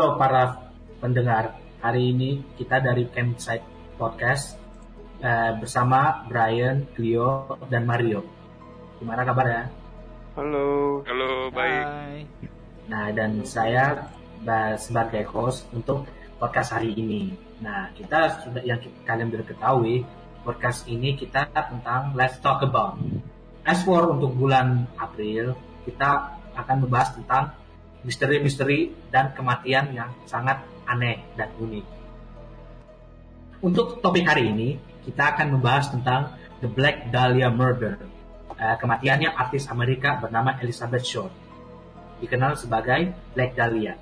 Halo para pendengar, hari ini kita dari Campsite Podcast eh, bersama Brian, Cleo, dan Mario. Gimana kabar ya? Halo. Halo, baik. Hai. Nah, dan saya ba- sebagai host untuk podcast hari ini. Nah, kita sudah yang kalian sudah ketahui, podcast ini kita tentang Let's Talk About. As for untuk bulan April, kita akan membahas tentang misteri-misteri dan kematian yang sangat aneh dan unik. Untuk topik hari ini, kita akan membahas tentang The Black Dahlia Murder. Eh, kematiannya artis Amerika bernama Elizabeth Short dikenal sebagai Black Dahlia.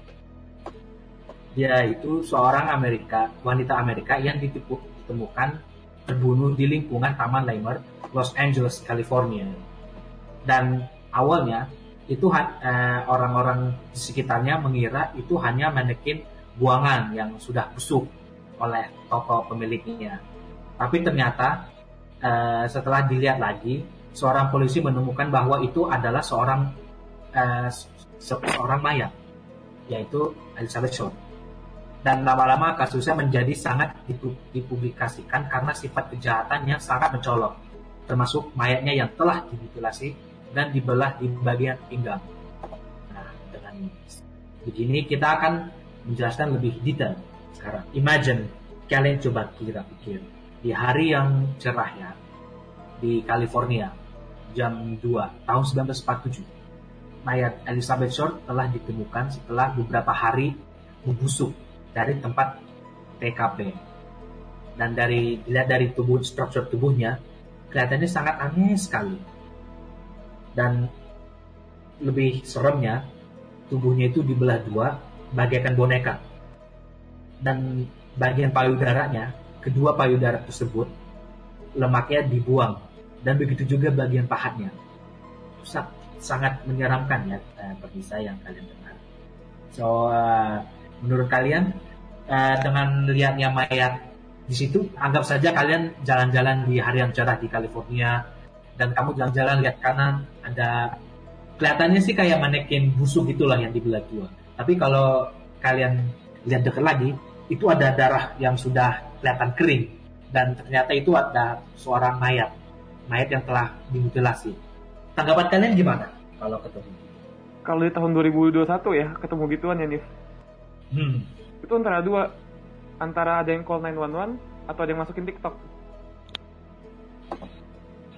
Dia itu seorang Amerika, wanita Amerika yang ditemukan terbunuh di lingkungan Taman Leimer, Los Angeles, California. Dan awalnya itu eh, orang-orang di sekitarnya mengira itu hanya manekin buangan yang sudah busuk oleh toko pemiliknya. Tapi ternyata eh, setelah dilihat lagi, seorang polisi menemukan bahwa itu adalah seorang eh, se- seorang mayat, yaitu Elizabeth Short. Dan lama-lama kasusnya menjadi sangat dipu- dipublikasikan karena sifat kejahatannya sangat mencolok, termasuk mayatnya yang telah dimutilasi dan dibelah di bagian pinggang. Nah, dengan begini kita akan menjelaskan lebih detail sekarang. Imagine, kalian coba kira pikir, di hari yang cerah ya, di California, jam 2 tahun 1947 mayat Elizabeth Short telah ditemukan setelah beberapa hari membusuk dari tempat TKP. Dan dari dilihat dari tubuh struktur tubuhnya, kelihatannya sangat aneh sekali. Dan lebih seremnya, tubuhnya itu dibelah dua, bagaikan boneka. Dan bagian payudaranya, kedua payudara tersebut, lemaknya dibuang. Dan begitu juga bagian pahatnya. Sa- sangat menyeramkan ya eh, yang kalian dengar. So eh, menurut kalian eh, dengan lihatnya mayat di situ, anggap saja kalian jalan-jalan di hari yang cerah di California dan kamu jalan-jalan lihat kanan ada kelihatannya sih kayak manekin busuk gitulah yang dibelah dua. Tapi kalau kalian lihat dekat lagi, itu ada darah yang sudah kelihatan kering dan ternyata itu ada seorang mayat, mayat yang telah dimutilasi. Tanggapan kalian gimana kalau ketemu? Kalau di tahun 2021 ya ketemu gituan ya Nif. Hmm. Itu antara dua. Antara ada yang call 911 atau ada yang masukin TikTok.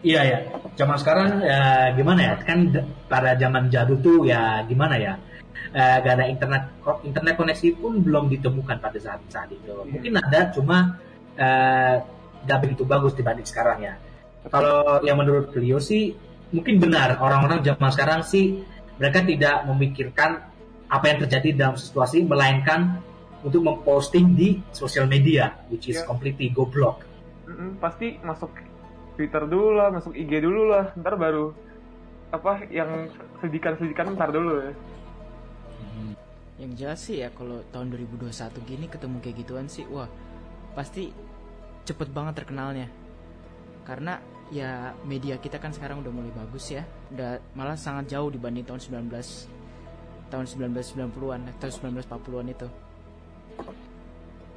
Iya ya, zaman sekarang ya gimana ya? Kan pada zaman jadul tuh ya gimana ya? Eh, gak ada internet internet koneksi pun belum ditemukan pada saat saat itu. Mungkin ada, cuma eh, gak begitu bagus dibanding sekarang ya. Kalau yang menurut beliau sih mungkin benar orang-orang zaman sekarang sih mereka tidak memikirkan apa yang terjadi dalam situasi melainkan untuk memposting di sosial media which is Ya. completely goblok. Mm-mm, pasti masuk Twitter dulu lah, masuk IG dulu lah. Ntar baru apa yang sedikan-sedikan ntar dulu ya. Yang jelas sih ya kalau tahun 2021 gini ketemu kayak gituan sih, wah pasti cepet banget terkenalnya. Karena ya media kita kan sekarang udah mulai bagus ya, udah malah sangat jauh dibanding tahun 19 tahun 1990-an atau 1940-an itu.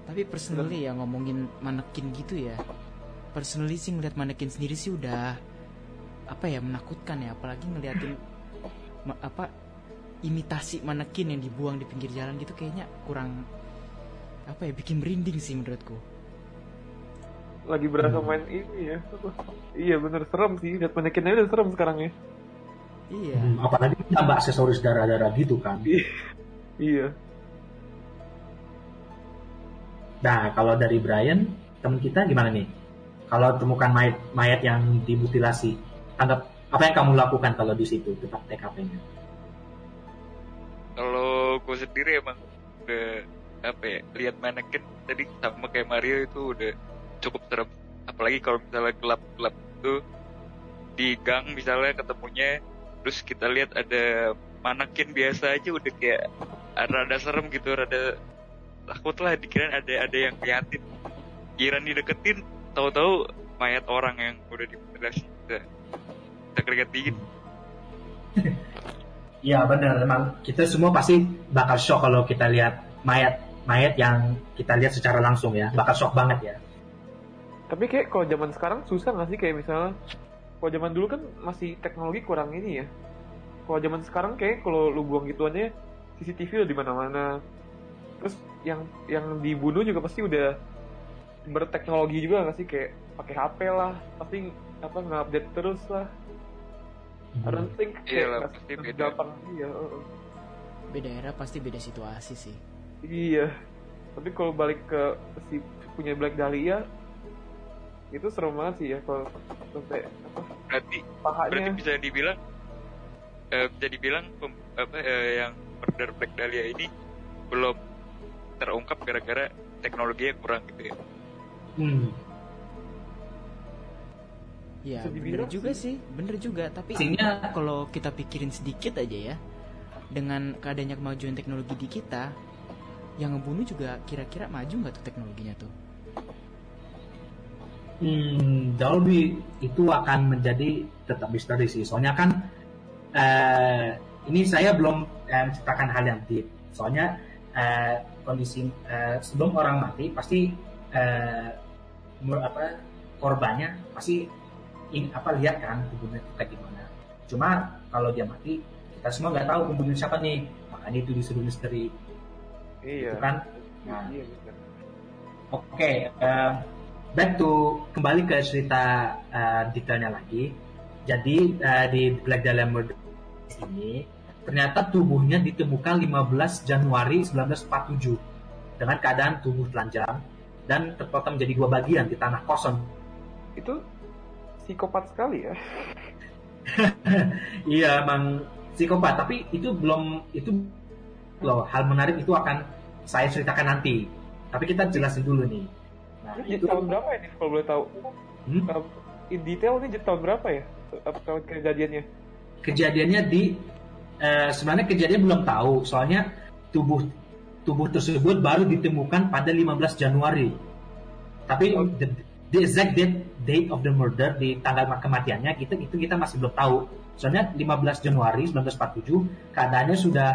Tapi personally ya ngomongin manekin gitu ya. Personally sih ngeliat manekin sendiri sih udah apa ya menakutkan ya, apalagi ngeliatin ma- apa imitasi manekin yang dibuang di pinggir jalan gitu kayaknya kurang apa ya bikin merinding sih menurutku. Lagi berasa main ini ya. Iya bener serem sih. Lihat manekin aja udah serem sekarang ya. Iya. Hmm, apalagi tambah aksesoris darah-darah gitu kan. Iya. Nah, kalau dari Brian, teman kita gimana nih? Kalau temukan mayat, mayat yang dimutilasi, tanggap apa yang kamu lakukan kalau di situ tempat TKP-nya? Kalau gue sendiri emang udah apa ya lihat manekin tadi sama kayak Mario itu udah cukup serem apalagi kalau misalnya gelap-gelap tuh di gang misalnya ketemunya terus kita lihat ada manekin biasa aja udah kayak rada serem gitu rada takut lah dikirain ada ada yang liatin kirain dideketin tahu-tahu mayat orang yang udah dimutilasi kita kita keringet dingin Iya benar, memang kita semua pasti bakal shock kalau kita lihat mayat mayat yang kita lihat secara langsung ya. Bakal shock banget ya. Tapi kayak kalau zaman sekarang susah nggak sih? Kayak misalnya kalau zaman dulu kan masih teknologi kurang ini ya. Kalau zaman sekarang kayak kalau lu buang gituannya CCTV udah di mana-mana. Terus yang yang dibunuh juga pasti udah berteknologi juga nggak sih kayak pakai HP lah, pasti apa ngupdate terus lah. I don't think Iya kayak lah, nggak- pasti beda. gampang iya. heeh. beda era pasti beda situasi sih Iya. Tapi kalau balik ke si punya Black Dahlia itu serem banget sih ya kalau sampai apa berarti pahanya berarti bisa dibilang eh, bisa dibilang pem- apa eh, yang murder Black Dahlia ini belum terungkap gara-gara teknologinya kurang gitu ya Hmm. ya bener juga sih bener juga tapi Pastinya- kalau kita pikirin sedikit aja ya dengan keadanya kemajuan teknologi di kita yang ngebunuh juga kira-kira maju nggak tuh teknologinya tuh Hmm, jauh lebih itu akan menjadi tetap misteri sih. Soalnya kan eh, ini saya belum eh, menciptakan hal yang deep. Soalnya eh, kondisi eh, sebelum orang mati pasti eh, apa korbannya pasti in, apa lihat kan itu kayak gimana. Cuma kalau dia mati kita semua nggak tahu pembunuh siapa nih. Makanya itu disuruh misteri, iya itu kan? Nah, iya Oke, eh, back to kembali ke cerita eh, detailnya lagi. Jadi eh, di Black Dahlia Murder ini ternyata tubuhnya ditemukan 15 Januari 1947 dengan keadaan tubuh telanjang dan terpotong menjadi dua bagian di tanah kosong. itu psikopat sekali ya Iya, emang psikopat. Tapi itu belum itu loh hal menarik itu akan saya ceritakan nanti. Tapi kita jelasin dulu nih. Nah, ini itu tahun berapa ini kalau boleh tahu Hmm? Uh, in detail ini tahun berapa ya apa kejadiannya kejadiannya di eh, sebenarnya kejadian belum tahu soalnya tubuh tubuh tersebut baru ditemukan pada 15 Januari. Tapi Oh. the, the exact date date of the murder di tanggal kematiannya kita itu kita masih belum tahu. Soalnya 15 Januari 1947 keadaannya sudah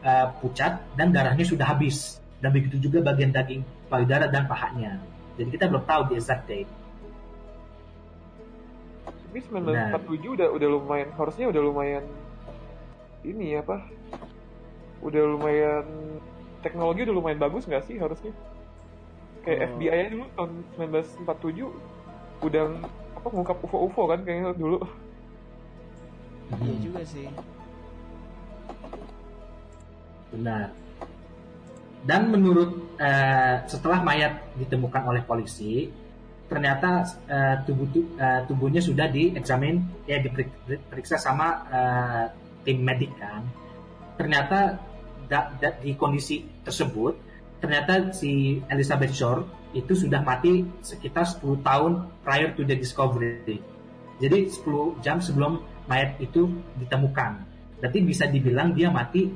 eh, pucat dan darahnya sudah habis. Dan begitu juga bagian daging payudara dan pahanya. Jadi kita belum tahu the exact date. Tapi 1947 udah udah lumayan harusnya udah lumayan ini apa udah lumayan teknologi udah lumayan bagus nggak sih harusnya kayak Oh. FBI aja dulu tahun 1947 udah apa ngungkap UFO UFO kan kayaknya dulu iya juga sih Benar. Dan menurut eh, setelah mayat ditemukan oleh polisi, ternyata eh, tubuh tu- eh, tubuhnya sudah dieksamin ya diperiksa sama eh, tim medik kan. Ternyata da- da- di kondisi tersebut ternyata si Elizabeth Shore itu sudah mati sekitar 10 tahun prior to the discovery. Jadi 10 jam sebelum mayat itu ditemukan. Berarti bisa dibilang dia mati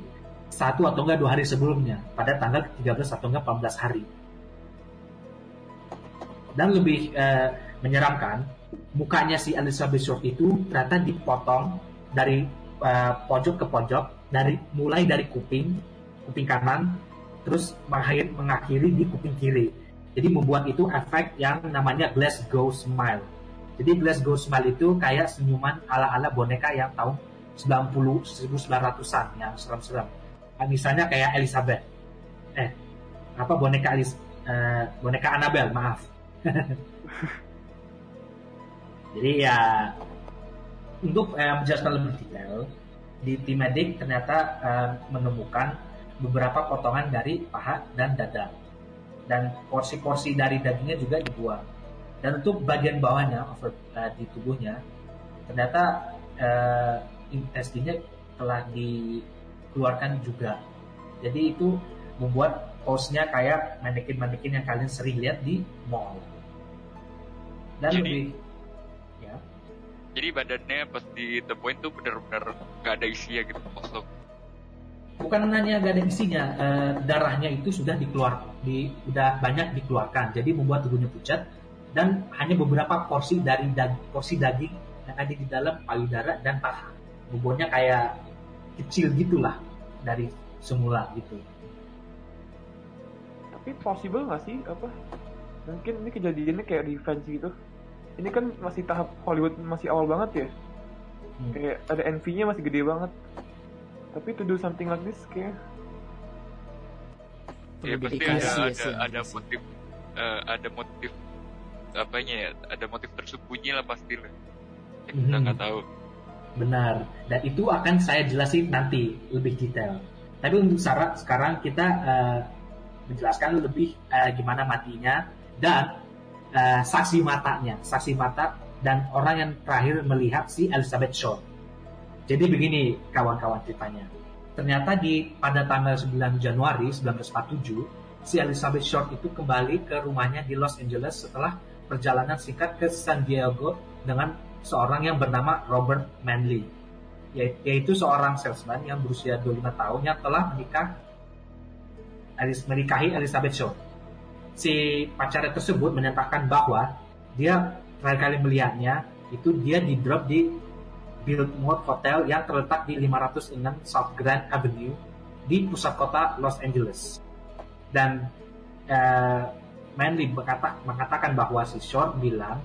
satu atau enggak dua hari sebelumnya pada tanggal 13 atau enggak 14 hari. Dan lebih eh, menyeramkan, mukanya si Elizabeth Short itu ternyata dipotong dari eh, pojok ke pojok, dari mulai dari kuping, kuping kanan, terus mengakhiri, mengakhiri di kuping kiri. Jadi membuat itu efek yang namanya Glasgow Smile. Jadi Glasgow Smile itu kayak senyuman ala-ala boneka yang tahun 90 1900-an yang serem-serem. Misalnya kayak Elizabeth. Eh, apa boneka Elis eh, boneka Annabelle, maaf. Jadi ya untuk eh, menjelaskan lebih detail, di tim medik ternyata eh, menemukan beberapa potongan dari paha dan dada. Dan porsi-porsi dari dagingnya juga dibuang. Dan untuk bagian bawahnya, over, eh, di tubuhnya, ternyata eh, intestinnya telah dikeluarkan juga. Jadi itu membuat pose-nya kayak manekin-manekin yang kalian sering lihat di mall. Dan Jadi- lebih. Jadi badannya pas ditemuin tuh bener-bener gak ada isinya gitu kosong. bukan hanya gak ada isinya, eh, darahnya itu sudah dikeluar, di, udah banyak dikeluarkan, jadi membuat tubuhnya pucat dan hanya beberapa porsi dari dag- porsi daging yang ada di dalam payudara dan paha, bobotnya kayak kecil gitulah dari semula gitu. tapi possible nggak sih apa mungkin ini kejadiannya kayak revenge gitu ini kan masih tahap Hollywood masih awal banget ya Hmm. kayak ada envy-nya masih gede banget tapi to do something like this kayak ya pasti ada ya ada ada motif eh, ada motif apanya ya ada motif tersembunyi lah pasti lah yang kita Mhm. nggak tahu Benar. Dan itu akan saya jelasin nanti lebih detail. Tapi untuk syarat sekarang kita eh, menjelaskan lebih eh, gimana matinya dan eh, saksi matanya, saksi mata dan orang yang terakhir melihat si Elizabeth Short. Jadi begini kawan-kawan ceritanya. Ternyata di pada tanggal 9 Januari 1947 si Elizabeth Short itu kembali ke rumahnya di Los Angeles setelah perjalanan singkat ke San Diego dengan seorang yang bernama Robert Manley Ya- yaitu seorang salesman yang berusia 25 tahun yang telah menikah menikahi Elizabeth Short. Si pacarnya tersebut menyatakan bahwa dia terakhir kali melihatnya itu dia di drop di Biltmore Hotel yang terletak di 506 South Grand Avenue di pusat kota Los Angeles. Dan eh, Manley berkata, mengatakan bahwa si Short bilang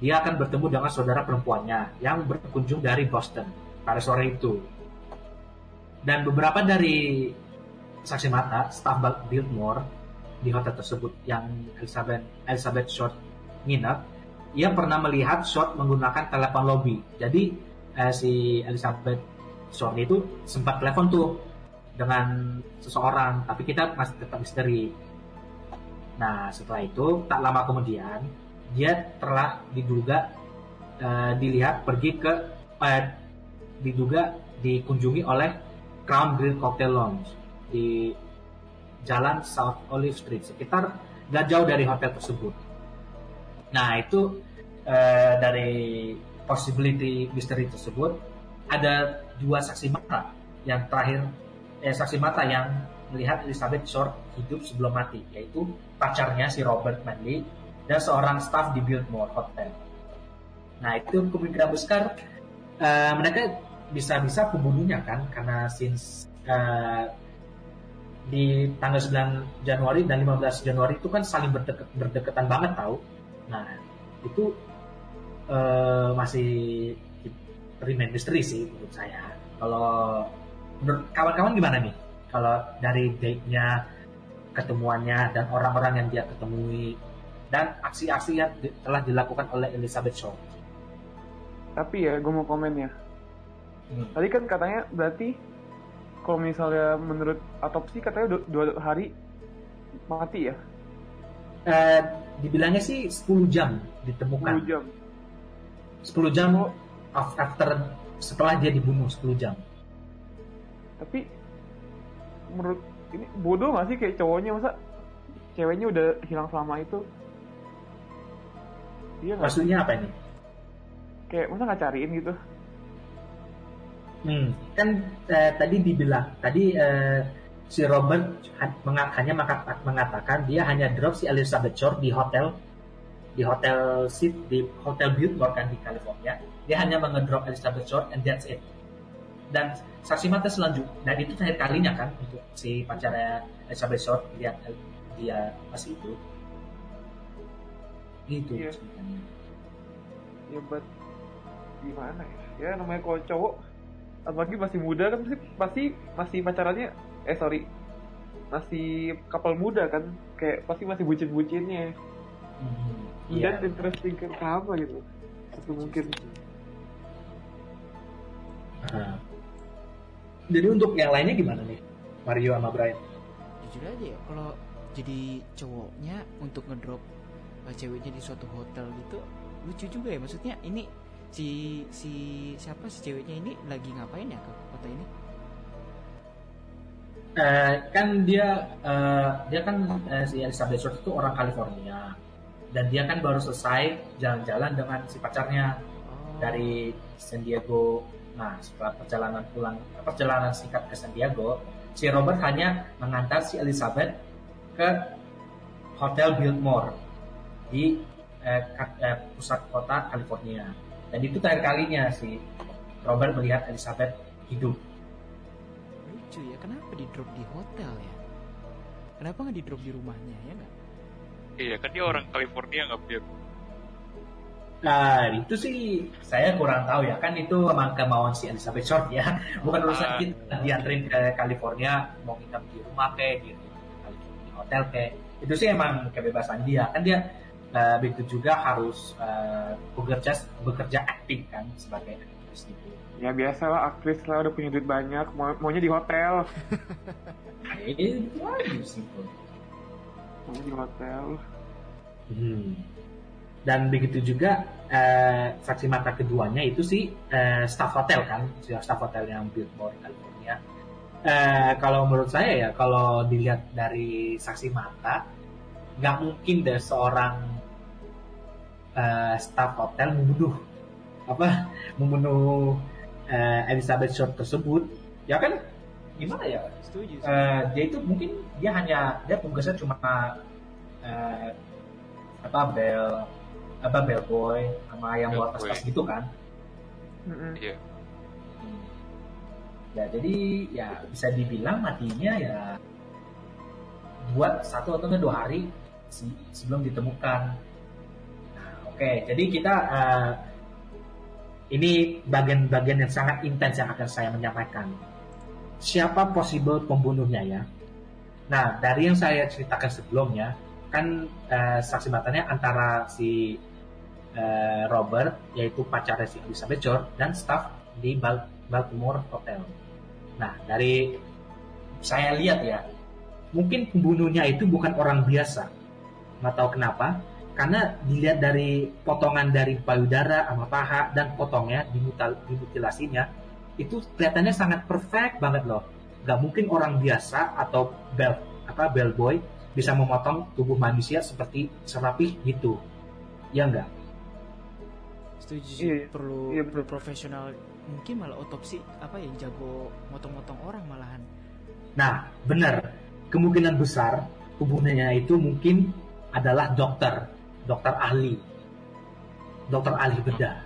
dia akan bertemu dengan saudara perempuannya yang berkunjung dari Boston pada sore itu. Dan beberapa dari saksi mata, staf Biltmore di hotel tersebut yang Elizabeth, Elizabeth Short nginep, ia pernah melihat Short menggunakan telepon lobby. Jadi eh, si Elizabeth Short itu sempat telepon tuh dengan seseorang, tapi kita masih tetap misteri. Nah, setelah itu tak lama kemudian dia telah diduga eh, dilihat pergi ke eh, diduga dikunjungi oleh Crown Grill Cocktail Lounge di Jalan South Olive Street sekitar nggak jauh dari hotel tersebut. Nah itu eh, dari possibility misteri tersebut ada dua saksi mata yang terakhir eh, saksi mata yang melihat Elizabeth Short hidup sebelum mati yaitu pacarnya si Robert Manley dan seorang staf di Biltmore Hotel. Nah itu kemungkinan besar eh, mereka bisa-bisa pembunuhnya kan karena since eh, di tanggal 9 Januari dan 15 Januari itu kan saling berdeket, berdekatan banget tahu. Nah itu eh, masih remain misteri sih menurut saya. Kalau menurut kawan-kawan gimana nih? Kalau dari date-nya, ketemuannya dan orang-orang yang dia ketemui dan aksi-aksi yang di- telah dilakukan oleh Elizabeth Shaw. tapi ya gue mau komen ya tadi kan katanya berarti kalau misalnya menurut otopsi katanya dua, dua hari mati ya Eh, dibilangnya sih 10 jam 10 ditemukan. jam 10 jam af- after setelah dia dibunuh 10 jam. tapi menurut ini bodoh gak sih kayak cowoknya masa ceweknya udah hilang selama itu iya? Maksudnya apa ini? kayak masa nggak cariin gitu Hmm, kan eh, tadi dibilang tadi eh, si Robert hanya mengata- mengatakan dia hanya drop si Elizabeth Short di hotel di hotel seat di hotel Biltmore kan di California. Dia hanya mengedrop Elizabeth Short and that's it. Dan saksi mata selanjutnya dan itu terakhir kalinya kan untuk si pacarnya Elizabeth Short lihat eh, dia pas itu. Gitu ceritanya. ya buat gimana ya ya namanya kalau cowok apalagi masih muda kan pasti pasti masih pacarannya eh sorry masih kapal muda kan kayak pasti masih bucin-bucinnya Hmm, dan iya. interesting ke apa gitu itu mungkin Nah. Jadi untuk yang lainnya gimana nih? Mario sama Brian. jujur aja ya kalau jadi cowoknya untuk ngedrop uh, ceweknya di suatu hotel gitu lucu juga ya maksudnya ini si si siapa si ceweknya ini lagi ngapain ya ke kota ini Eh, kan dia eh, dia kan eh, si Elizabeth Short itu orang California dan dia kan baru selesai jalan-jalan dengan si pacarnya oh, dari San Diego. Nah setelah perjalanan pulang perjalanan singkat ke San Diego, si Robert hanya mengantar si Elizabeth ke Hotel Biltmore di eh, eh, pusat kota California. Dan itu terakhir kalinya si Robert melihat Elizabeth hidup. lucu ya kenapa di drop di hotel ya kenapa nggak di drop di rumahnya ya nggak Iya kan dia orang California nggak punya. Nah, itu sih saya kurang tahu ya. Kan itu memang kemauan si Elizabeth Short ya. Bukan urusan Ah. kita dianterin ke California, mau nginep di rumah kayak gitu. Di hotel kayak. Itu sih emang kebebasan dia. Kan dia eh, begitu juga harus eh, bekerja bekerja aktif kan sebagai aktris gitu. Ya biasa lah aktris lah udah punya duit banyak, mau maunya di hotel, bro. maunya di hotel. Hmm. Dan begitu juga eh, saksi mata keduanya itu sih eh, staff hotel kan, staff hotel yang Billboard California. Eh, kalau menurut saya ya, kalau dilihat dari saksi mata, nggak mungkin deh seorang eh, staff hotel membunuh apa membunuh eh, Elizabeth Short tersebut. Ya kan gimana ya? setuju. Eh, dia itu mungkin dia hanya dia tugasnya cuma eh, apa bel apa bellboy sama yang buat tas-tas gitu kan. Iya. Hmm. ya jadi ya bisa dibilang matinya ya buat satu atau dua hari se- sebelum ditemukan oke jadi kita eh, ini bagian-bagian yang sangat intens yang akan saya menyampaikan. Siapa possible pembunuhnya ya? Nah dari yang saya ceritakan sebelumnya kan eh, saksi matanya antara si eh, Robert yaitu pacarnya si Elizabeth Short dan staff di Bal- Baltimore Hotel. Nah dari saya lihat ya mungkin pembunuhnya itu bukan orang biasa. Nggak tahu kenapa karena dilihat dari potongan dari payudara sama paha dan potongnya dimutal, dimutilasinya itu kelihatannya sangat perfect banget loh. Nggak mungkin orang biasa atau bell apa bellboy bisa memotong tubuh manusia seperti serapih gitu. Ya enggak setuju sih Iya, perlu iya, perlu profesional. Mungkin malah otopsi apa ya jago motong-motong orang malahan. Nah, benar. Kemungkinan besar pembunuhnya itu mungkin adalah dokter, dokter ahli, dokter ahli bedah.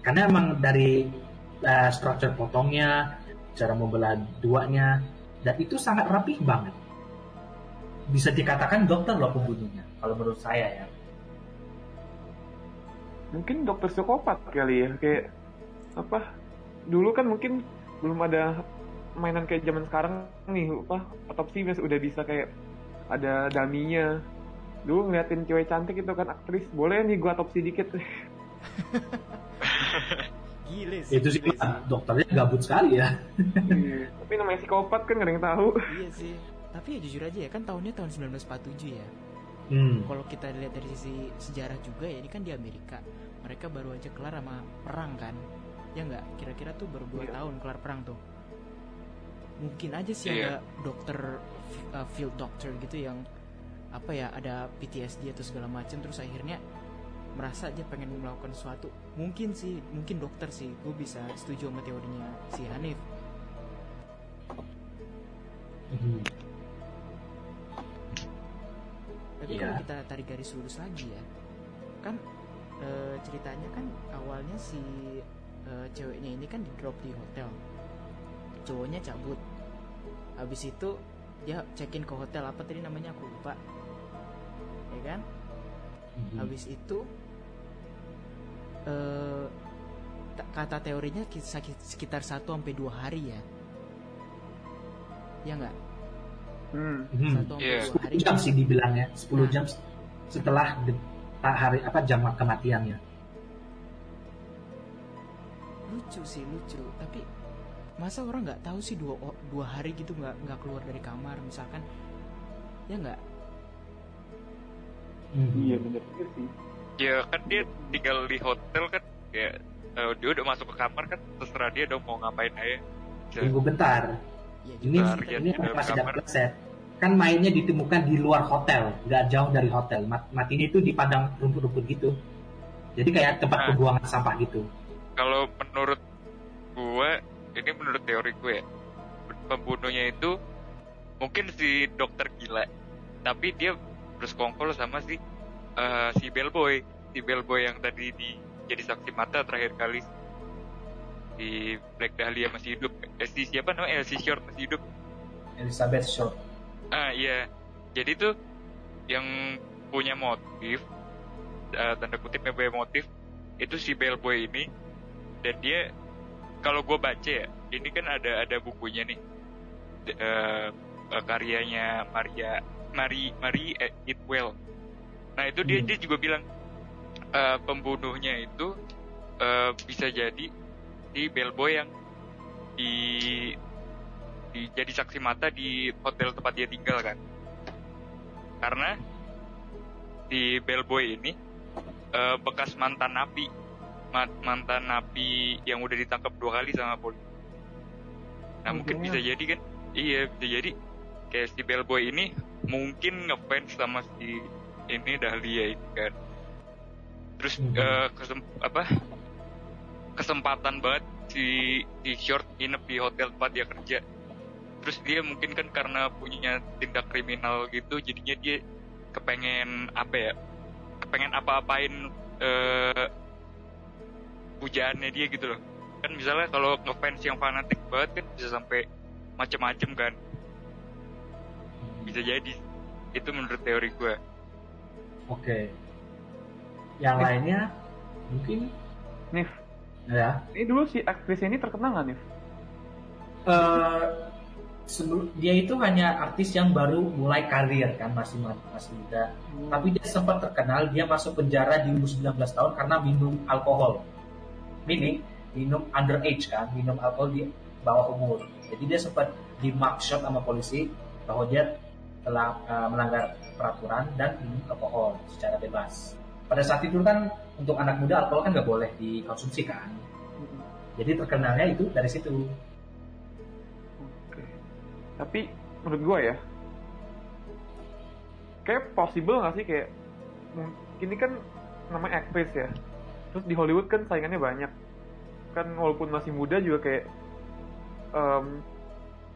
Karena emang dari uh, structure potongnya, cara membelah duanya, dan itu sangat rapih banget. Bisa dikatakan dokter loh pembunuhnya, kalau menurut saya ya. Mungkin dokter psikopat kali ya, kayak apa? Dulu kan mungkin belum ada mainan kayak zaman sekarang nih, apa? Otopsi udah bisa kayak ada daminya. Dulu ngeliatin cewek cantik itu kan aktris, boleh nih gua otopsi dikit. gile sih Itu sih gile dokternya gabut sekali ya. Iya. Tapi namanya psikopat kan gak ada yang tahu. iya sih tapi ya jujur aja ya kan tahunnya tahun 1947 ya Hmm. kalau kita lihat dari sisi sejarah juga ya ini kan di Amerika mereka baru aja kelar sama perang kan ya nggak kira-kira tuh baru dua Iya. tahun kelar perang tuh mungkin aja sih Iya. ada dokter uh, field doctor gitu yang apa ya ada PTSD atau segala macam terus akhirnya merasa dia pengen melakukan sesuatu mungkin sih mungkin dokter sih gue bisa setuju sama teorinya si Hanif Hmm. Tapi Iya. kalau kita tarik garis lurus lagi ya, kan eh, ceritanya kan awalnya si eh, ceweknya ini kan di drop di hotel, cowoknya cabut, habis itu dia check in ke hotel apa tadi namanya aku lupa, ya kan? Hmm. Habis itu eh ta- kata teorinya sekitar 1 sampai dua hari ya. Ya enggak? Hmm. Hmm. Satu sampai Iya. dua hari. 10 jam sih dibilangnya 10 Nah. jam setelah hari apa jam kematiannya lucu sih lucu tapi masa orang nggak tahu sih dua dua hari gitu nggak nggak keluar dari kamar misalkan ya nggak Hmm. Iya juga sih. Ya kan dia tinggal di hotel kan kayak eh, dia udah masuk ke kamar kan terserah dia dong mau ngapain aja. Tunggu bentar ya ini Bentar, ya, ini masih kamar. dapat set kan mainnya ditemukan di luar hotel nggak jauh dari hotel Mat- matinya itu di padang rumput-rumput gitu jadi kayak tempat Nah. pembuangan sampah gitu Kalau menurut gue, ini menurut teori gue, ya, pembunuhnya itu mungkin si dokter gila, tapi dia bersekongkol sama si eh, si bellboy, si bellboy yang tadi di jadi saksi mata terakhir kali si Black Dahlia masih hidup, eh, si siapa namanya, eh, si Short masih hidup. Elizabeth Short. Ah iya. Jadi tuh yang punya motif uh, tanda kutip yang punya motif itu si bellboy ini dan dia kalau gue baca ya ini kan ada ada bukunya nih uh, karyanya Maria Mari Mari Itwell. Nah itu dia Hmm. dia juga bilang uh, pembunuhnya itu uh, bisa jadi si bellboy yang di, di jadi saksi mata di hotel tempat dia tinggal kan. Karena si bellboy ini uh, bekas mantan napi mantan napi yang udah ditangkap dua kali sama polisi. Nah Oh, mungkin damn. bisa jadi kan, iya bisa jadi kayak si bellboy ini mungkin ngefans sama si ini Dahlia ini kan. Terus Mhm. eh, kesem- apa kesempatan banget si si short nginep di hotel tempat dia kerja. Terus dia mungkin kan karena punya tindak kriminal gitu, jadinya dia kepengen apa ya? Kepengen apa-apain eh pujaannya dia gitu loh. Kan misalnya kalau ngefans yang fanatik banget kan bisa sampai macem-macem kan. Bisa jadi. Itu menurut teori gue. Oke. Yang lainnya mungkin Nif, ya. ini dulu si aktris ini terkenal nggak Nif? eh sebelum dia itu hanya artis yang baru mulai karir kan masih masih muda. Tapi dia sempat terkenal dia masuk penjara di umur 19 tahun karena minum alkohol. Meaning minum underage kan, minum alkohol di bawah umur. Jadi dia sempat di mugshot sama polisi bahwa dia telah eh, melanggar peraturan dan minum alkohol secara bebas. Pada saat itu kan untuk anak muda alkohol kan nggak boleh dikonsumsi kan. Jadi terkenalnya itu dari situ. Oke. Tapi menurut gua ya, kayak possible nggak sih kayak mung- ini kan namanya aktris ya. Terus di Hollywood kan saingannya banyak. Kan walaupun masih muda juga kayak em,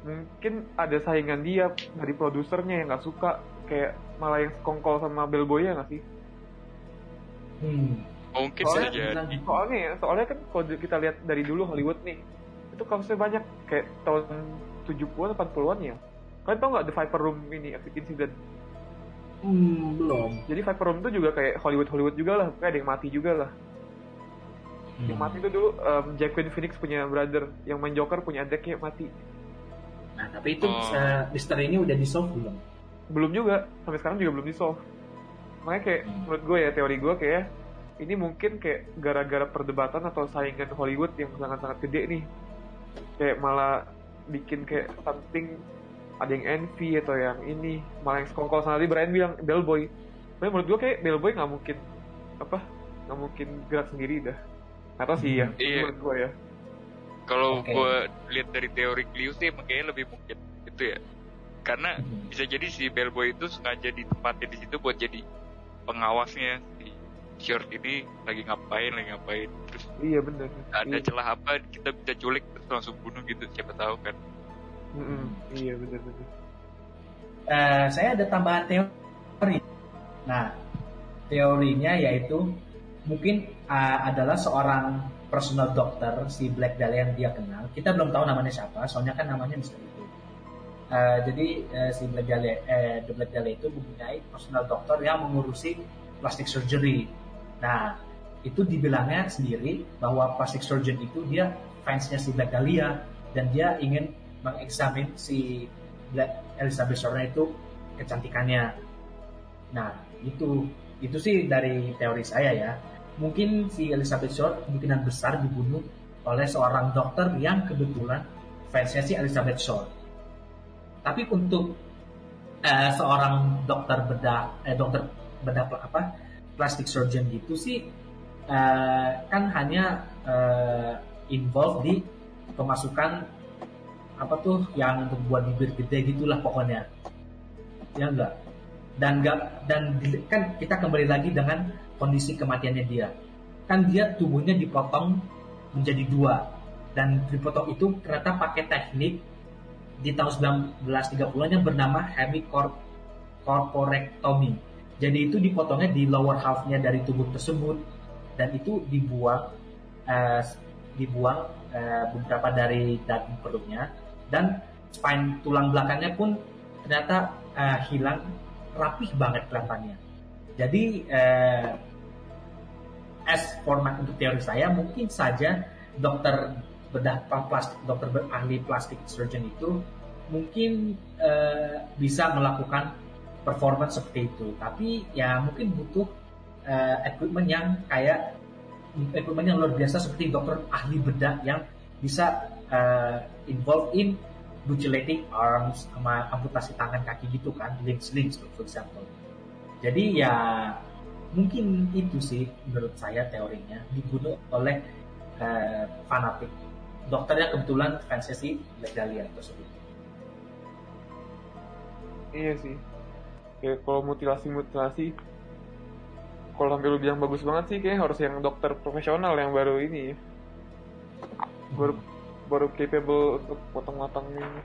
mungkin ada saingan dia dari produsernya yang nggak suka kayak malah yang sekongkol sama bellboy ya nggak sih? Hmm. Mungkin bisa Soalnya, jadi. soalnya ya, soalnya kan kalau kita lihat dari dulu Hollywood nih, itu kasusnya banyak kayak tahun 70-an 80-an ya. Kalian tau nggak The Viper Room ini incident? Hmm, belum. Jadi Viper Room itu juga kayak Hollywood Hollywood juga lah, kayak ada yang mati juga lah. Yang mati itu dulu um, Joaquin Phoenix punya brother, yang main Joker punya adiknya mati. Nah, tapi itu Oh. eh, misteri ini udah di solve belum? Belum juga, sampai sekarang juga belum di solve. Makanya kayak Hmm. menurut gue ya teori gue kayak ini mungkin kayak gara-gara perdebatan atau saingan Hollywood yang sangat-sangat gede nih. Kayak malah bikin kayak something ada yang envy atau yang ini malah yang sekongkol sama tadi Brian bilang Bellboy. Tapi menurut gue kayak Bellboy nggak mungkin apa nggak mungkin gerak sendiri dah. Atau sih ya, Iya. menurut gue ya. Kalau Oke. gue lihat dari teori Clio sih emang kayaknya lebih mungkin itu ya. Karena Mhm. bisa jadi si bellboy itu sengaja ditempatin di situ buat jadi pengawasnya si short ini lagi ngapain lagi ngapain terus Iya bener. ada Iya. celah apa kita bisa culik terus langsung bunuh gitu siapa tahu kan Mm-mm. Iya bener bener. Eh, saya ada tambahan teori. Nah, teorinya yaitu mungkin eh, adalah seorang personal doctor si Black Dahlia yang dia kenal. Kita belum tahu namanya siapa, soalnya kan namanya misteri itu. Eh, jadi eh, si Black Dahlia, eh, The Black Dahlia itu mempunyai personal doctor yang mengurusi plastic surgery. Nah, itu dibilangnya sendiri bahwa plastic surgeon itu dia fansnya si Black Dahlia dan dia ingin mengeksamin si Black Elizabeth Shore itu kecantikannya. Nah, itu itu sih dari teori saya ya. Mungkin si Elizabeth Shore kemungkinan besar dibunuh oleh seorang dokter yang kebetulan fansnya si Elizabeth Shore. Tapi untuk eh, seorang dokter bedah eh, dokter bedah apa plastic surgeon gitu sih eh, kan hanya eh, involve di pemasukan apa tuh yang untuk buat bibir gede gitulah pokoknya ya enggak dan enggak dan kan kita kembali lagi dengan kondisi kematiannya dia. Kan dia tubuhnya dipotong menjadi dua. Dan dipotong itu ternyata pakai teknik di tahun 1930-an yang bernama hemicorporectomy. Jadi itu dipotongnya di lower half-nya dari tubuh tersebut. Dan itu dibuang eh, dibuang eh, beberapa dari daging perutnya. Dan spine tulang belakangnya pun ternyata eh, hilang rapih banget kelihatannya. Jadi eh, as format untuk teori saya mungkin saja dokter bedah plastik dokter ahli plastik surgeon itu mungkin eh, bisa melakukan performance seperti itu. Tapi ya mungkin butuh eh, equipment yang kayak equipment yang luar biasa seperti dokter ahli bedah yang bisa eh, involved in mutilating arms sama amputasi tangan kaki gitu kan limbs limbs for example. Jadi ya mungkin itu sih menurut saya teorinya dibunuh oleh eh, fanatik dokternya kebetulan fansnya si Dahlia tersebut Iya sih. Kayak kalau mutilasi mutilasi, kalau sampai lu bilang bagus banget sih, kayak harus yang dokter profesional yang baru ini, baru baru capable untuk potong-potong ini.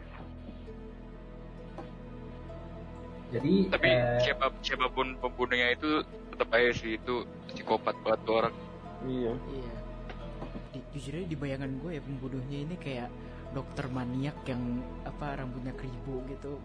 jadi Tapi eh, siapa siapa pun pembunuhnya itu tetap aja sih itu psikopat banget tuh orang. Iya. Iya. Di, jujur aja di bayangan gue ya pembunuhnya ini kayak dokter maniak yang apa rambutnya keribu gitu,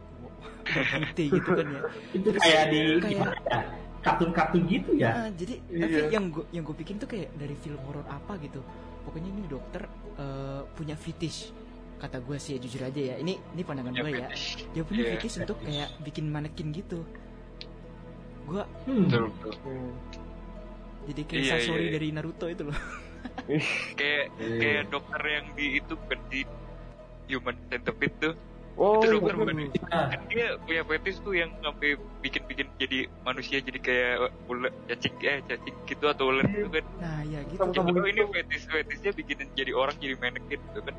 putih gitu kan ya. itu kayak di kayak- gimana ya kartun-kartun gitu ya Ah, jadi Iya. tapi yang gue yang gue bikin tuh kayak dari film horor apa gitu. Pokoknya ini dokter eh, punya fetish kata gue sih ya, jujur aja ya. Ini ini pandangan Ya, gue ya. Dia punya Iya, fetish untuk kayak bikin manekin gitu. Gue Hmm. Betul, betul. Hmm. jadi kayak Iya, Sasori iya. dari Naruto itu loh. Kayak Iya. kayak dokter yang di itu kan di Human Centipede tuh. Oh, itu iya, dokter bukan sih? Ah, Kan dia punya fetish tuh yang sampai bikin-bikin jadi manusia jadi kayak ular cacing eh cacing gitu atau ular gitu kan. Nah ya gitu. Coba sama ini gitu. fetish fetishnya bikin jadi orang jadi mannequin gitu kan.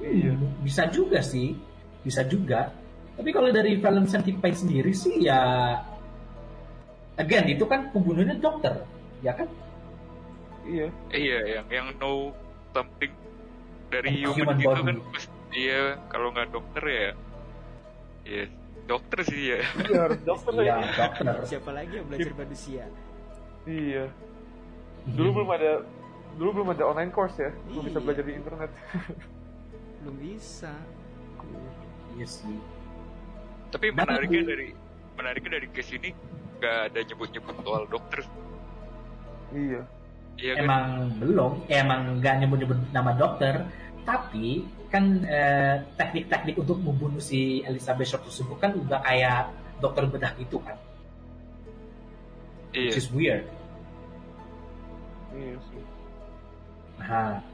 Iya. Hmm, bisa juga sih bisa juga tapi kalau dari film Centipede sendiri sih ya again itu kan pembunuhnya dokter ya kan Iya. Iya yang yang know something dari Human human, gitu body. kan pasti iya kalau nggak dokter ya ya dokter sih ya Iya harus dokter iya lagi. dokter Siapa lagi yang belajar manusia? Iya. Dulu belum ada dulu belum ada online course ya. Belum bisa Iya. belajar di internet. Belum bisa. iya sih tapi menariknya dari menariknya dari case ini nggak ada nyebut-nyebut soal dokter. Iya. iya kan? Emang belum emang nggak nyebut-nyebut nama dokter. Tapi kan eh, teknik-teknik untuk membunuh si Elizabeth Short tersebut kan udah kayak dokter bedah gitu kan? Iya. Which is weird. Iya sih. Nah,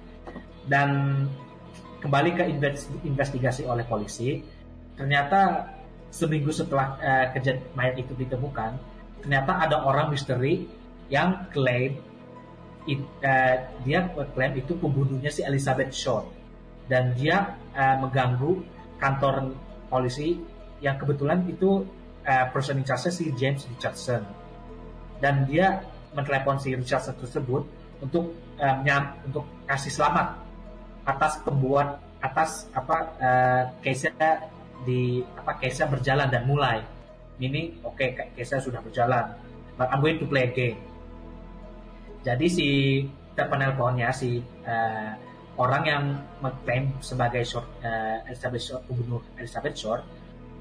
dan kembali ke inves- investigasi oleh polisi, ternyata seminggu setelah eh, kejadian mayat itu ditemukan, ternyata ada orang misteri yang klaim it- eh, dia klaim itu pembunuhnya si Elizabeth Short. Dan dia eh, mengganggu kantor polisi yang kebetulan itu eh, person in charge si James Richardson. Dan dia mentelepon si Richardson tersebut untuk eh, menyam- untuk kasih selamat atas pembuat atas apa eh, case-nya di apa case-nya berjalan dan mulai ini oke case-nya sudah berjalan. But I'm going to play a game. Jadi si penelponnya si eh, orang yang mengklaim sebagai short, eh, Elizabeth Short, pembunuh Elizabeth Short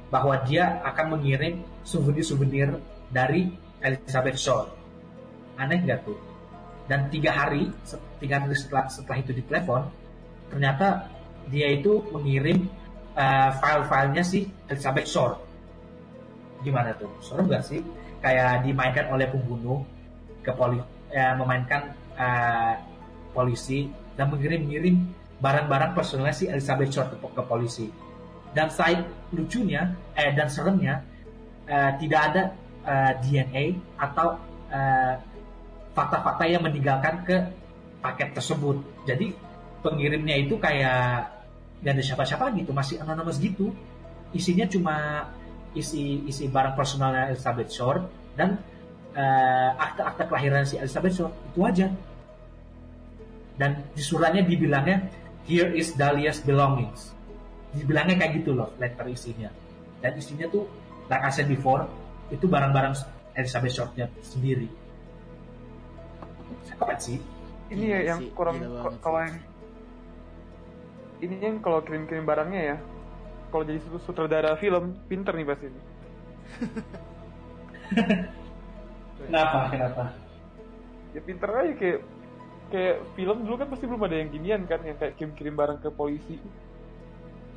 bahwa dia akan mengirim souvenir-souvenir dari Elizabeth Short. Aneh nggak tuh? Dan tiga hari tiga hari setelah setelah itu ditelepon ternyata dia itu mengirim eh, file-filenya si Elizabeth Short gimana tuh serem nggak sih kayak dimainkan oleh pembunuh ke poli eh, memainkan eh, polisi dan mengirim-ngirim barang-barang personalnya si Elizabeth Short ke, ke polisi dan side lucunya eh dan seremnya eh, tidak ada eh, DNA atau fakta-fakta yang meninggalkan ke paket tersebut. Jadi pengirimnya itu kayak gak ada siapa-siapa gitu, masih anonymous gitu. Isinya cuma isi isi barang personalnya Elizabeth Short dan eh, akte-akte kelahiran si Elizabeth Short itu aja. Dan di suratnya dibilangnya here is Dahlia's belongings. Dibilangnya kayak gitu loh letter isinya. Dan isinya tuh like I said before itu barang-barang Elizabeth Shortnya sendiri. Psikopat sih. Ini ya yang sih, kurang kalau yang ini yang kalau kirim-kirim barangnya ya kalau jadi sut- sutradara film pinter nih pasti. Kenapa? Kenapa? Ya pinter aja kayak kayak film dulu kan pasti belum ada yang ginian kan yang kayak kirim-kirim barang ke polisi.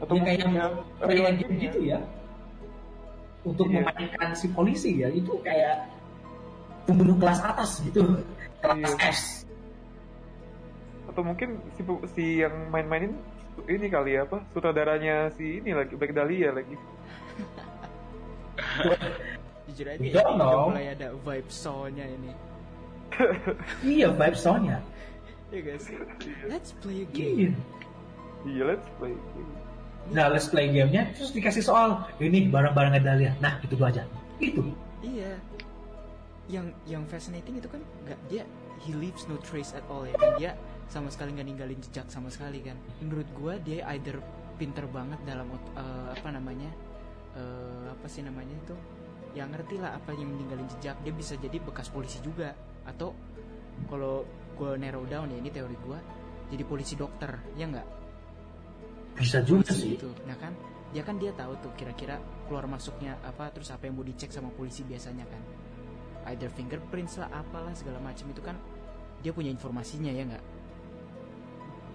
Atau Ya, kayak yang, yang kayak yang real gitu ya. Untuk Iya. memainkan si polisi ya, itu kayak pembunuh kelas atas gitu. Kelas Iya. S. atau mungkin si si yang main-mainin ini kali ya apa sutradaranya si ini lagi Black Dahlia lagi. Jujur aja ya, don't udah mulai ada vibe soulnya ini. iya, vibe soundnya. Iya gak sih? Let's play a Iya. game. Iya let's play. Nah, let's play gamenya, terus dikasih soal. Ini barang-barang Dalia. Nah, itu dua aja. Itu. Iya. Yang yang fascinating itu kan nggak dia he leaves no trace at all ya kan dia sama sekali nggak ninggalin jejak sama sekali kan. Menurut gua dia either pinter banget dalam eh, apa namanya eh, apa sih namanya itu yang ngerti lah apa yang ninggalin jejak. Dia bisa jadi bekas polisi juga. Atau kalau gua narrow down ya ini teori gua jadi polisi dokter ya nggak? Bisa juga polisi sih. itu nah kan? Dia kan dia tahu tuh kira-kira keluar masuknya apa terus apa yang mau dicek sama polisi biasanya kan? Either fingerprints lah apalah segala macam itu kan dia punya informasinya ya nggak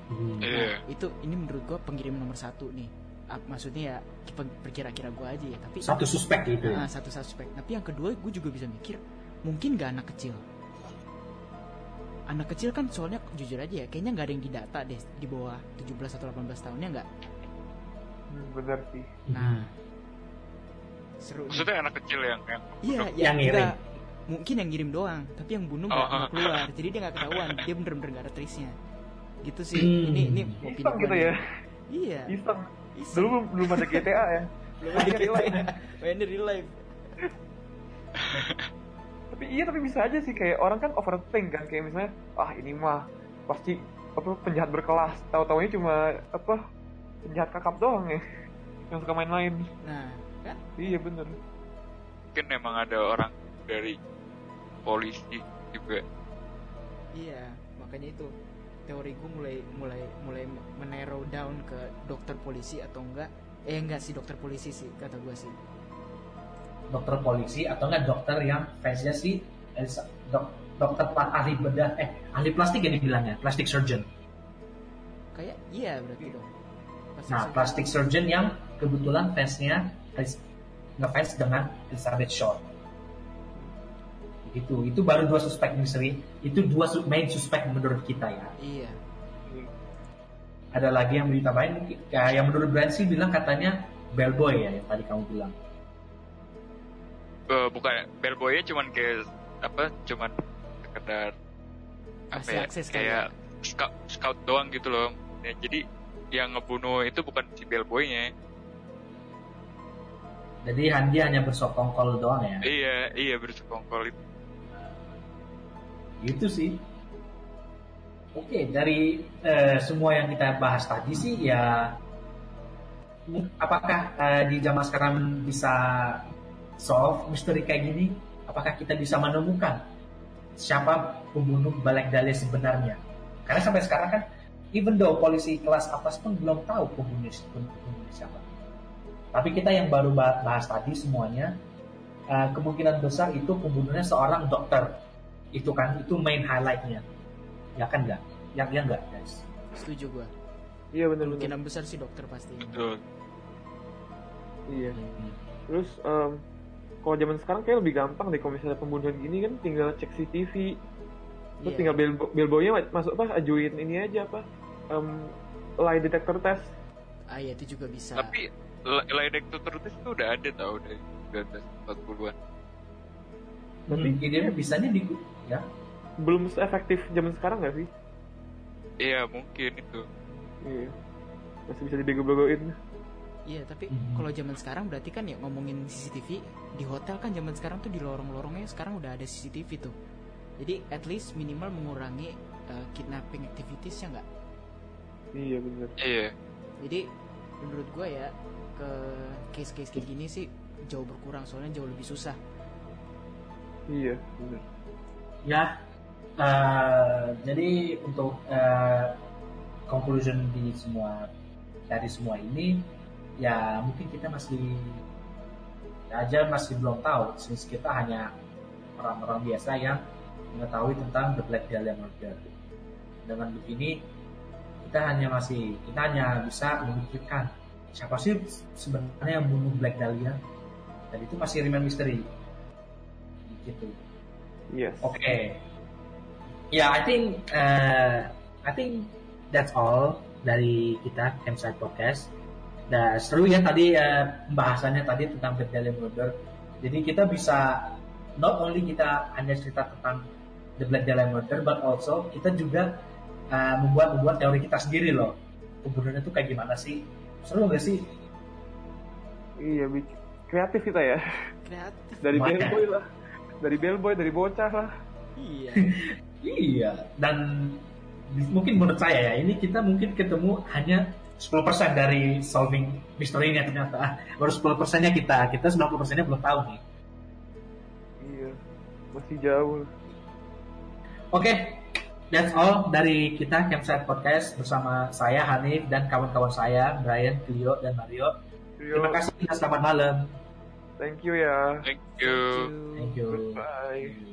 Hmm. Iya. Nah, itu ini menurut gua pengirim nomor satu nih Ap- maksudnya ya pe- perkira-kira gua aja ya tapi Satu suspek gitu ya. Ah, satu suspek tapi yang kedua gue juga bisa mikir mungkin gak anak kecil anak kecil kan soalnya jujur aja ya kayaknya nggak ada yang didata deh di bawah 17 atau 18 tahunnya nggak Hmm, bener sih. nah seru nih. Maksudnya anak kecil yang yang Iya, Yang yang ngirim. mungkin yang ngirim doang, tapi yang bunuh nggak Oh. keluar, jadi dia nggak ketahuan, dia bener-bener nggak ada trace-nya. Gitu sih. Hmm. Ini ini Iseng gua gitu ya. Iya. Iseng. iseng. Dulu belum belum ada GTA ya. belum ada real life. Main real life. tapi iya tapi bisa aja sih kayak orang kan overthink kan kayak misalnya ah ini mah pasti apa penjahat berkelas tahu-taunya cuma apa penjahat kakap doang ya yang suka main-main Nah, kan? iya bener mungkin emang ada orang dari polisi juga. Iya, makanya itu teori gue mulai mulai mulai menarrow down ke dokter polisi atau enggak eh enggak sih dokter polisi sih kata gue sih Dokter polisi atau enggak dokter yang fansnya si eh, dok, dokter ahli bedah eh ahli plastik ya dibilangnya plastic surgeon. kayak iya berarti dong Plastic Nah, surgeon. plastic surgeon yang kebetulan fansnya ngefans dengan Elizabeth Short. Itu, itu baru dua suspek misteri. Itu dua su- main suspek menurut kita ya. iya Ada lagi yang ditambahin, kayak yang menurut Brian sih bilang katanya bellboy ya, yang tadi kamu bilang. Eh, bukan bellboynya cuman kayak apa? Cuman sekedar apa ya? akses kayak scout, scout doang gitu loh. Ya, jadi yang ngebunuh itu bukan si bellboynya. Jadi Han- dia hanya bersekongkol doang ya. Iya, iya bersekongkol itu. Gitu sih. Oke, dari eh, semua yang kita bahas tadi sih ya apakah eh, di zaman sekarang bisa solve misteri kayak gini? Apakah kita bisa menemukan siapa pembunuh Balek Dale sebenarnya? Karena sampai sekarang kan even though polisi kelas atas pun belum tahu pembunuh, pembunuh siapa. Tapi kita yang baru bah- bahas tadi semuanya eh, kemungkinan besar itu pembunuhnya seorang dokter. Itu kan itu main highlightnya. Ya kan enggak? Yang ya enggak, guys. setuju gue iya bener kemungkinan besar sih dokter pasti Betul. iya terus em, kalau zaman sekarang kayak lebih gampang deh kalau misalnya pembunuhan gini kan tinggal cek CCTV terus Iya. tinggal bel bellboynya ma- masuk apa ajuin ini aja apa em, lie detector test ah iya itu juga bisa Tapi li- lie detector test itu udah ada tau dari 1940-an. Tapi- Hmm, ide bisanya di ya. belum efektif zaman sekarang nggak sih Iya mungkin itu. iya masih bisa dibego-begoin Iya, tapi Mhm. kalau zaman sekarang berarti kan ya ngomongin CCTV di hotel kan zaman sekarang tuh di lorong-lorongnya sekarang udah ada CCTV tuh. Jadi at least minimal mengurangi uh, kidnapping activities ya nggak? iya bener Iya. Jadi menurut gue ya ke case-case kayak gini sih jauh berkurang soalnya jauh lebih susah. Iya bener. Ya, eh, jadi untuk eh, conclusion di semua dari semua ini, ya mungkin kita masih ya aja masih belum tahu since kita hanya orang-orang biasa yang mengetahui tentang the Black Dahlia Murder. Dengan begini kita hanya masih kita hanya bisa memikirkan siapa sih sebenarnya yang bunuh Black Dahlia. Dan itu masih remain misteri gitu Yes. oke ya I think uh, I think that's all dari kita Campsite Podcast Nah, seru ya tadi uh, pembahasannya tadi tentang Black Dahlia Murder. Jadi kita bisa not only kita hanya cerita tentang The Black Dahlia Murder, but also kita juga uh, membuat membuat teori kita sendiri loh. Pembunuhannya tuh kayak gimana sih? Seru gak sih? Iya, kreatif kita ya. kreatif Dari bellboy lah. Dari bellboy, dari bocah lah. iya Iya. Dan mungkin menurut saya ya, ini kita mungkin ketemu hanya 10% dari solving misteri-nya ternyata. Baru 10%-nya kita. Kita 90%-nya belum tahu nih. Iya. Masih jauh. Oke, that's all dari kita Campsite Podcast bersama saya Hanif dan kawan-kawan saya Brian, Clio, dan Mario. Terima kasih dan selamat malam. Thank you ya. Thank you. Thank you. Goodbye.